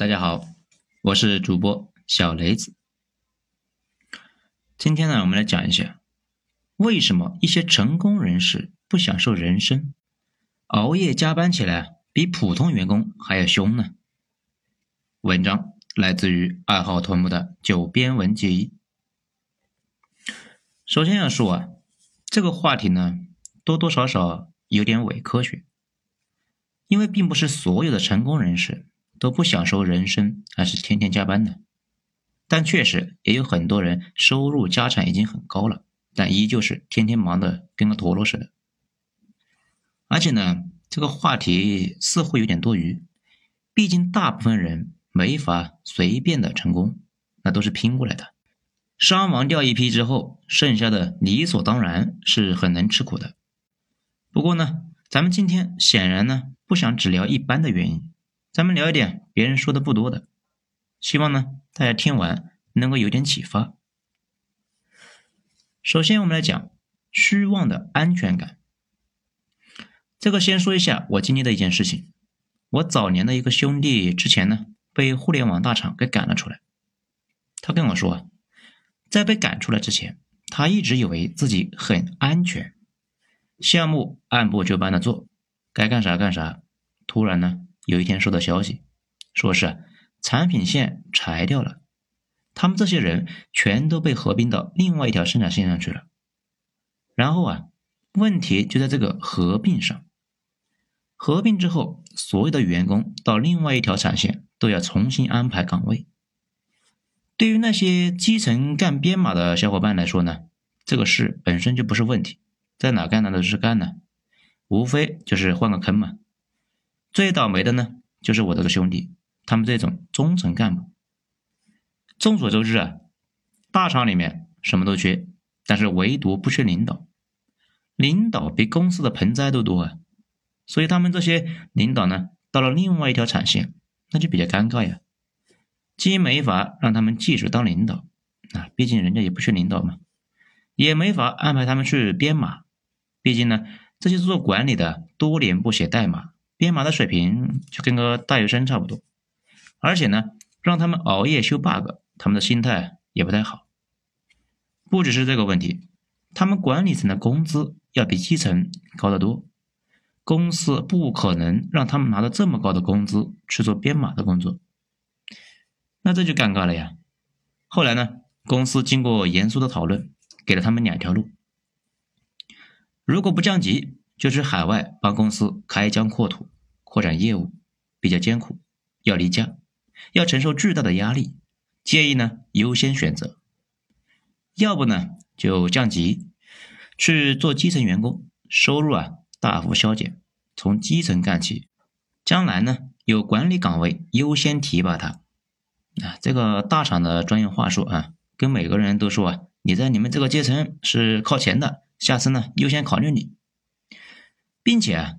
大家好，我是主播小雷子。今天呢，我们来讲一下为什么一些成功人士不享受人生，熬夜加班起来比普通员工还要凶呢？文章来自于二号头目的九编文集。首先要说啊，这个话题呢，多多少少有点伪科学，因为并不是所有的成功人士。都不享受人生，还是天天加班的。但确实也有很多人收入家产已经很高了，但依旧是天天忙得跟个陀螺似的。而且呢，这个话题似乎有点多余。毕竟大部分人没法随便的成功，那都是拼过来的。伤亡掉一批之后，剩下的理所当然是很能吃苦的。不过呢，咱们今天显然呢不想只聊一般的原因。咱们聊一点别人说的不多的，希望呢大家听完能够有点启发。首先，我们来讲虚妄的安全感。这个先说一下我经历的一件事情。我早年的一个兄弟之前呢被互联网大厂给赶了出来，他跟我说，在被赶出来之前，他一直以为自己很安全，项目按部就班的做，该干啥干啥。突然呢。有一天收到消息，说是产品线裁掉了，他们这些人全都被合并到另外一条生产线上去了。然后啊，问题就在这个合并上。合并之后，所有的员工到另外一条产线都要重新安排岗位。对于那些基层干编码的小伙伴来说呢，这个事本身就不是问题，在哪干哪都是干呢，无非就是换个坑嘛。最倒霉的呢，就是我这个兄弟，他们这种中层干部。众所周知啊，大厂里面什么都缺，但是唯独不缺领导，领导比公司的盆栽都多啊。所以他们这些领导呢，到了另外一条产线，那就比较尴尬呀。既没法让他们继续当领导，啊，毕竟人家也不缺领导嘛，也没法安排他们去编码，毕竟呢，这些做管理的多年不写代码。编码的水平就跟个大学生差不多，而且呢，让他们熬夜修 bug，他们的心态也不太好。不只是这个问题，他们管理层的工资要比基层高得多，公司不可能让他们拿着这么高的工资去做编码的工作，那这就尴尬了呀。后来呢，公司经过严肃的讨论，给了他们两条路：如果不降级。就去海外帮公司开疆扩土、扩展业务，比较艰苦，要离家，要承受巨大的压力。建议呢优先选择，要不呢就降级，去做基层员工，收入啊大幅削减，从基层干起，将来呢有管理岗位优先提拔他。啊，这个大厂的专业话术啊，跟每个人都说啊，你在你们这个阶层是靠前的，下次呢优先考虑你。并且啊，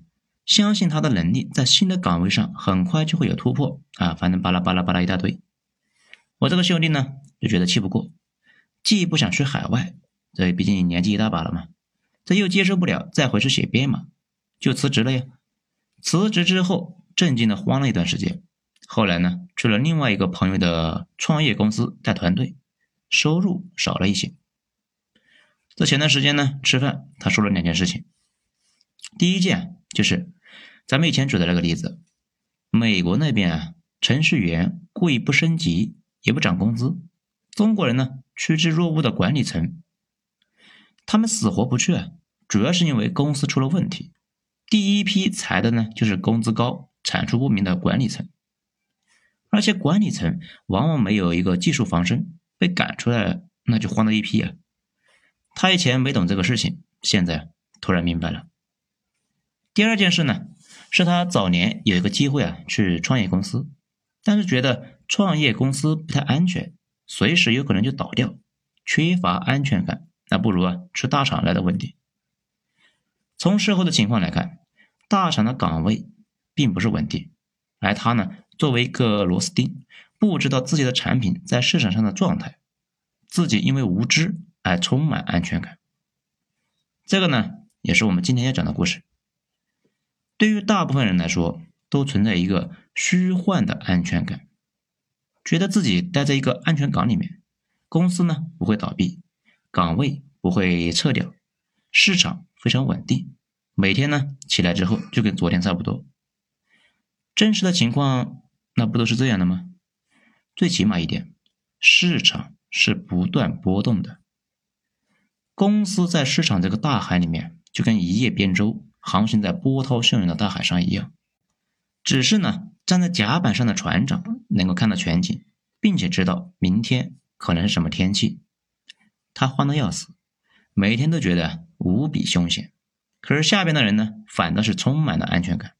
相信他的能力，在新的岗位上很快就会有突破啊！反正巴拉巴拉巴拉一大堆。我这个兄弟呢，就觉得气不过，既不想去海外，这毕竟年纪一大把了嘛，这又接受不了再回去写编码，就辞职了呀。辞职之后，震惊的慌了一段时间。后来呢，去了另外一个朋友的创业公司带团队，收入少了一些。这前段时间呢，吃饭他说了两件事情。第一件就是，咱们以前举的那个例子，美国那边啊，程序员故意不升级，也不涨工资，中国人呢趋之若鹜的管理层，他们死活不去啊，主要是因为公司出了问题，第一批裁的呢就是工资高、产出不明的管理层，而且管理层往往没有一个技术防身，被赶出来那就慌了一批啊。他以前没懂这个事情，现在突然明白了。第二件事呢，是他早年有一个机会啊，去创业公司，但是觉得创业公司不太安全，随时有可能就倒掉，缺乏安全感，那不如啊去大厂来的稳定。从事后的情况来看，大厂的岗位并不是稳定，而他呢，作为一个螺丝钉，不知道自己的产品在市场上的状态，自己因为无知而充满安全感。这个呢，也是我们今天要讲的故事。对于大部分人来说，都存在一个虚幻的安全感，觉得自己待在一个安全港里面，公司呢不会倒闭，岗位不会撤掉，市场非常稳定，每天呢起来之后就跟昨天差不多。真实的情况那不都是这样的吗？最起码一点，市场是不断波动的。公司在市场这个大海里面，就跟一叶扁舟航行在波涛汹涌的大海上一样。只是呢，站在甲板上的船长能够看到全景，并且知道明天可能是什么天气。他慌得要死，每天都觉得无比凶险。可是下边的人呢，反倒是充满了安全感。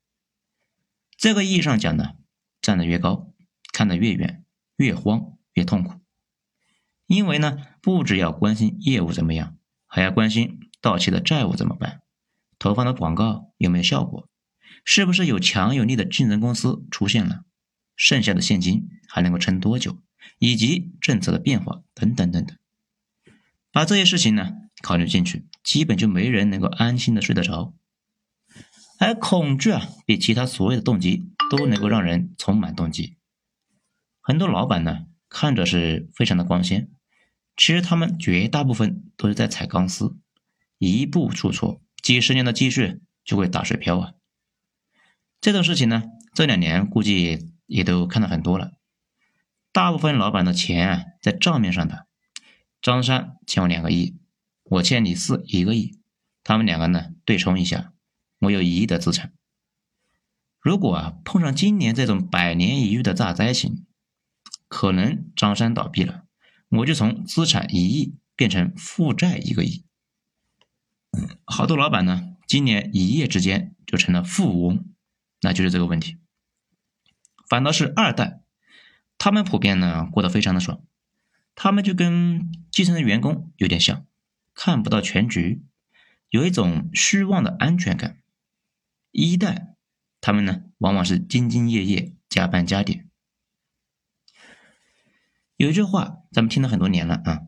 这个意义上讲呢，站得越高，看得越远，越慌越痛苦。因为呢，不只要关心业务怎么样。还要关心到期的债务怎么办？投放的广告有没有效果？是不是有强有力的竞争公司出现了？剩下的现金还能够撑多久？以及政策的变化等等等等。把这些事情呢考虑进去，基本就没人能够安心的睡得着。而恐惧啊，比其他所有的动机都能够让人充满动机。很多老板呢，看着是非常的光鲜。其实他们绝大部分都是在踩钢丝，一步出错，几十年的积蓄就会打水漂啊！这种事情呢，这两年估计也都看到很多了。大部分老板的钱啊，在账面上的，张三欠我两个亿，我欠李四一个亿，他们两个呢对冲一下，我有一亿的资产。如果啊碰上今年这种百年一遇的大灾情，可能张三倒闭了。我就从资产一亿变成负债一个亿，好多老板呢，今年一夜之间就成了富翁，那就是这个问题。反倒是二代，他们普遍呢过得非常的爽，他们就跟基层的员工有点像，看不到全局，有一种虚妄的安全感。一代，他们呢往往是兢兢业业，加班加点。有一句话，咱们听了很多年了啊，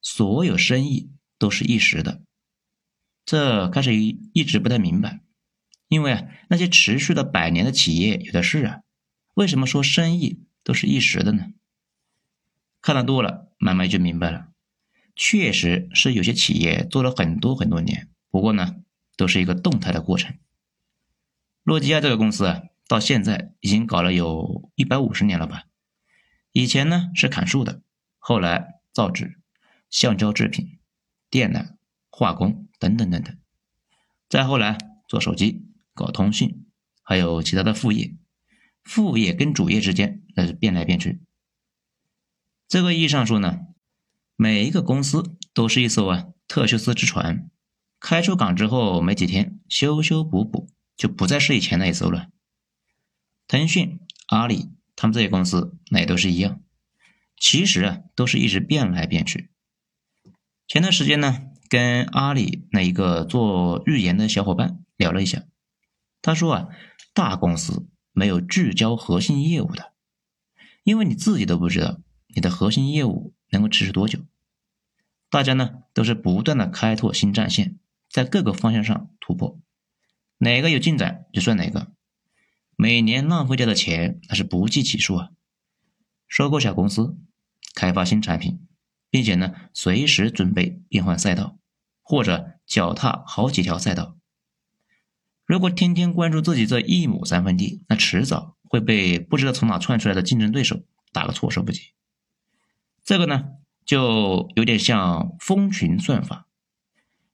所有生意都是一时的。这开始一一直不太明白，因为啊，那些持续了百年的企业有的是啊，为什么说生意都是一时的呢？看得多了，慢慢就明白了，确实是有些企业做了很多很多年，不过呢，都是一个动态的过程。诺基亚这个公司啊，到现在已经搞了有一百五十年了吧。以前呢是砍树的，后来造纸、橡胶制品、电缆、化工等等等等，再后来做手机、搞通信，还有其他的副业。副业跟主业之间那是变来变去。这个意义上说呢，每一个公司都是一艘啊特修斯之船，开出港之后没几天，修修补补就不再是以前那一艘了。腾讯、阿里。他们这些公司那也都是一样，其实啊都是一直变来变去。前段时间呢，跟阿里那一个做预言的小伙伴聊了一下，他说啊，大公司没有聚焦核心业务的，因为你自己都不知道你的核心业务能够持续多久。大家呢都是不断的开拓新战线，在各个方向上突破，哪个有进展就算哪个。每年浪费掉的钱那是不计其数啊！收购小公司，开发新产品，并且呢，随时准备变换赛道，或者脚踏好几条赛道。如果天天关注自己这一亩三分地，那迟早会被不知道从哪窜出来的竞争对手打个措手不及。这个呢，就有点像蜂群算法，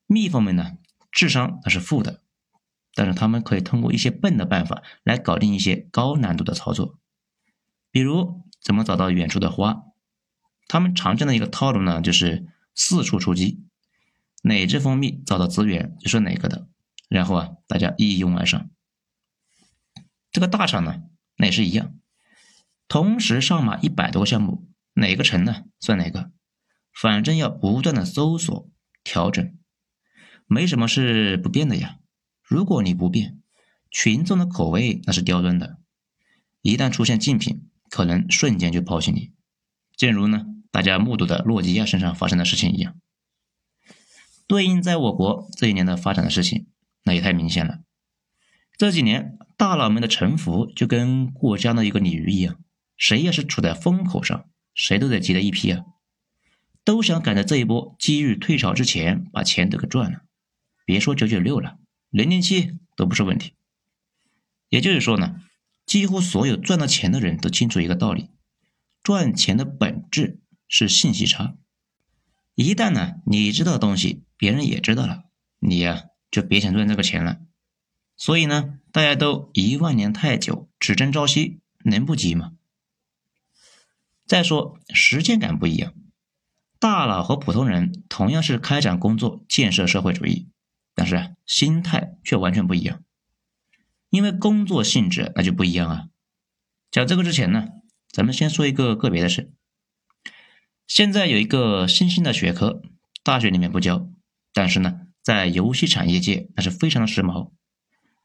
蜜蜂们呢，智商那是负的。但是他们可以通过一些笨的办法来搞定一些高难度的操作，比如怎么找到远处的花。他们常见的一个套路呢，就是四处出击，哪只蜂蜜找到资源就是哪个的，然后啊，大家一拥而上。这个大厂呢，那也是一样，同时上马一百多个项目，哪个成呢算哪个，反正要不断的搜索调整，没什么是不变的呀。如果你不变，群众的口味那是刁钻的，一旦出现竞品，可能瞬间就抛弃你。正如呢，大家目睹的诺基亚身上发生的事情一样。对应在我国这一年的发展的事情，那也太明显了。这几年大佬们的沉浮就跟过江的一个鲤鱼一样，谁要是处在风口上，谁都得急得一批啊，都想赶在这一波机遇退潮之前把钱都给赚了。别说九九六了，零零七都不是问题。也就是说呢，几乎所有赚到钱的人都清楚一个道理：赚钱的本质是信息差。一旦呢，你知道的东西别人也知道了，你呀就别想赚这个钱了。所以呢，大家都一万年太久，只争朝夕，能不急吗？再说时间感不一样，大佬和普通人同样是开展工作、建设社会主义，但是心态却完全不一样。因为工作性质那就不一样啊。讲这个之前呢，咱们先说一个个别的事。现在有一个新兴的学科，大学里面不教，但是呢，在游戏产业界那是非常的时髦，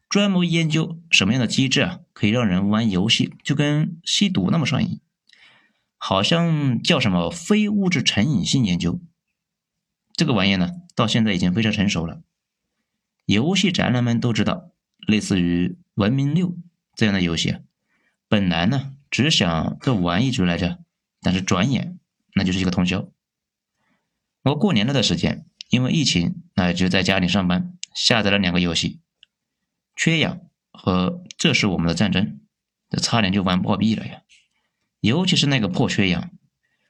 专门研究什么样的机制啊，可以让人玩游戏就跟吸毒那么上瘾。好像叫什么非物质成瘾性研究，这个玩意呢，到现在已经非常成熟了。游戏宅男们都知道，类似于《文明六》这样的游戏，本来呢只想个玩一局来着，但是转眼那就是一个通宵。我过年那段时间，因为疫情，那就在家里上班，下载了两个游戏，《缺氧》和《这是我们的战争》，这差点就玩暴毙了呀。尤其是那个破缺氧，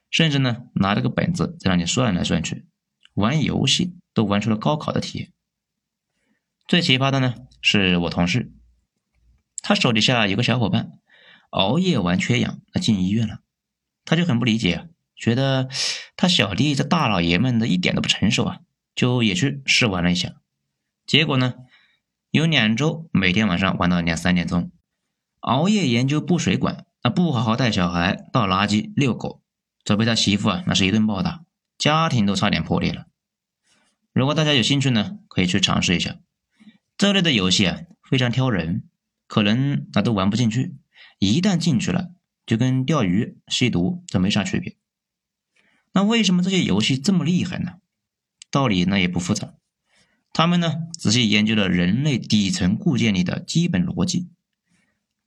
甚至呢拿着个本子在那里算来算去，玩游戏都玩出了高考的题。最奇葩的呢是我同事，他手底下有个小伙伴熬夜玩缺氧，那进医院了，他就很不理解，觉得他小弟这大老爷们的一点都不成熟啊，就也去试玩了一下，结果呢有两周每天晚上玩到两三点钟，熬夜研究布水管。那不好好带小孩，倒垃圾、遛狗，这被他媳妇啊，那是一顿暴打，家庭都差点破裂了。如果大家有兴趣呢，可以去尝试一下这类的游戏啊，非常挑人，可能那都玩不进去，一旦进去了，就跟钓鱼、吸毒这没啥区别。那为什么这些游戏这么厉害呢？道理那也不复杂，他们呢仔细研究了人类底层固件里的基本逻辑。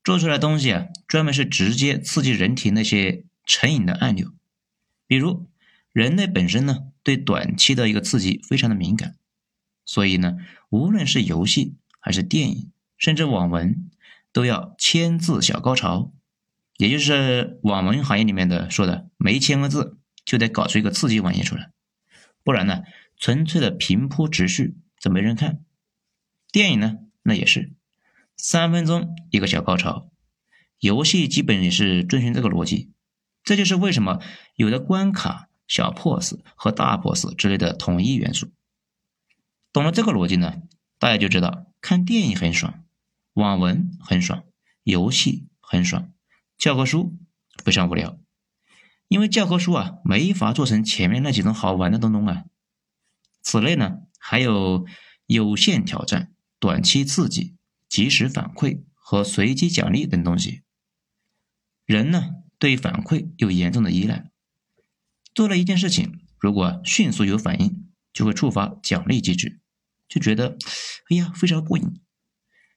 做出来东西啊，专门是直接刺激人体那些成瘾的按钮。比如，人类本身呢，对短期的一个刺激非常的敏感，所以呢，无论是游戏还是电影，甚至网文，都要千字小高潮，也就是网文行业里面的说的，没签个字就得搞出一个刺激玩意出来，不然呢，纯粹的平铺直叙，这没人看。电影呢，那也是。三分钟一个小高潮，游戏基本也是遵循这个逻辑，这就是为什么有的关卡小 boss 和大 boss 之类的统一元素。懂了这个逻辑呢，大家就知道看电影很爽，网文很爽，游戏很爽，教科书非常无聊，因为教科书啊没法做成前面那几种好玩的东东啊。此类呢还有有限挑战、短期刺激。及时反馈和随机奖励等东西，人呢对反馈有严重的依赖。做了一件事情，如果迅速有反应，就会触发奖励机制，就觉得哎呀非常过瘾。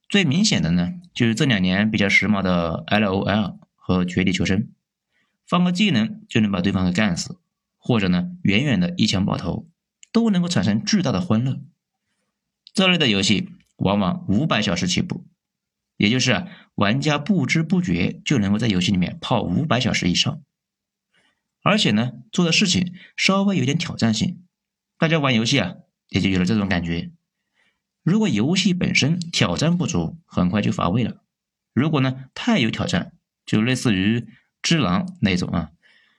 最明显的呢，就是这两年比较时髦的 LOL 和绝地求生，放个技能就能把对方给干死，或者呢远远的一枪爆头，都能够产生巨大的欢乐。这类的游戏。往往五百小时起步，也就是玩家不知不觉就能够在游戏里面泡五百小时以上，而且呢，做的事情稍微有点挑战性，大家玩游戏啊也就有了这种感觉。如果游戏本身挑战不足，很快就乏味了；如果呢太有挑战，就类似于《只狼》那种啊，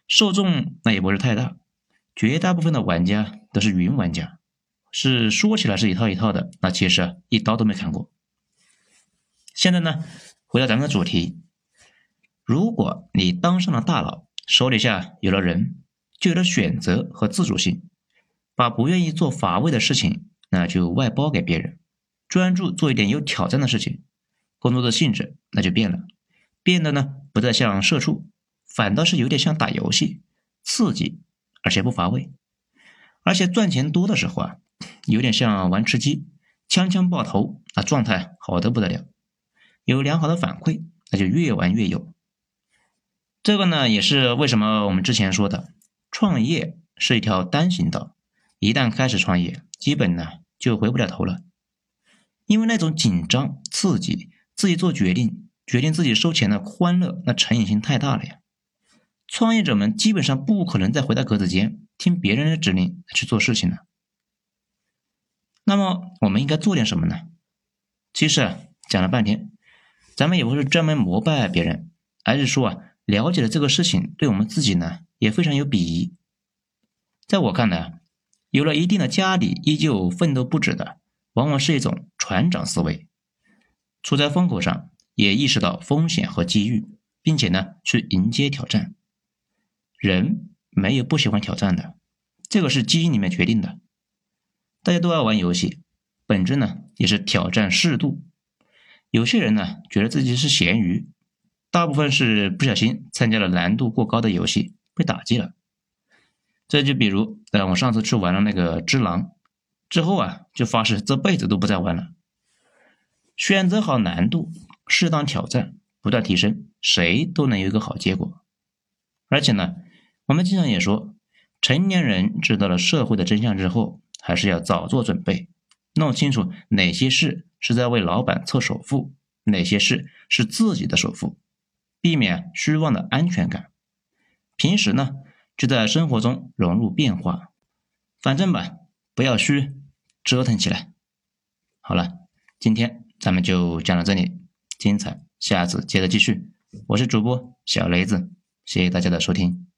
受众那也不是太大，绝大部分的玩家都是云玩家。是说起来是一套一套的，那其实一刀都没砍过。现在呢，回到咱们的主题，如果你当上了大佬，手底下有了人，就有了选择和自主性，把不愿意做乏味的事情，那就外包给别人，专注做一点有挑战的事情，工作的性质那就变了，变得呢不再像社畜，反倒是有点像打游戏，刺激而且不乏味，而且赚钱多的时候啊。有点像玩吃鸡，枪枪爆头，那状态好的不得了。有良好的反馈，那就越玩越有。这个呢，也是为什么我们之前说的，创业是一条单行道，一旦开始创业，基本呢就回不了头了。因为那种紧张、刺激，自己做决定、决定自己收钱的欢乐，那成瘾性太大了呀。创业者们基本上不可能再回到格子间听别人的指令去做事情了。那么我们应该做点什么呢？其实啊，讲了半天，咱们也不是专门膜拜别人，而是说啊。了解了这个事情，对我们自己呢也非常有裨益。在我看来，有了一定的家底，依旧奋斗不止的，往往是一种船长思维，处在风口上，也意识到风险和机遇，并且呢去迎接挑战。人没有不喜欢挑战的，这个是基因里面决定的。大家都爱玩游戏，本质呢也是挑战适度。有些人呢觉得自己是咸鱼。大部分是不小心参加了难度过高的游戏，被打击了。这就比如，呃，我上次去玩了那个《只狼》，之后啊，就发誓这辈子都不再玩了。选择好难度，适当挑战，不断提升，谁都能有一个好结果。而且呢，我们经常也说，成年人知道了社会的真相之后，还是要早做准备，弄清楚哪些事是在为老板凑首付，哪些事是自己的首付。避免虚妄的安全感，平时呢就在生活中融入变化，反正吧不要虚，折腾起来。好了，今天咱们就讲到这里，精彩下次接着继续。我是主播小雷子，谢谢大家的收听。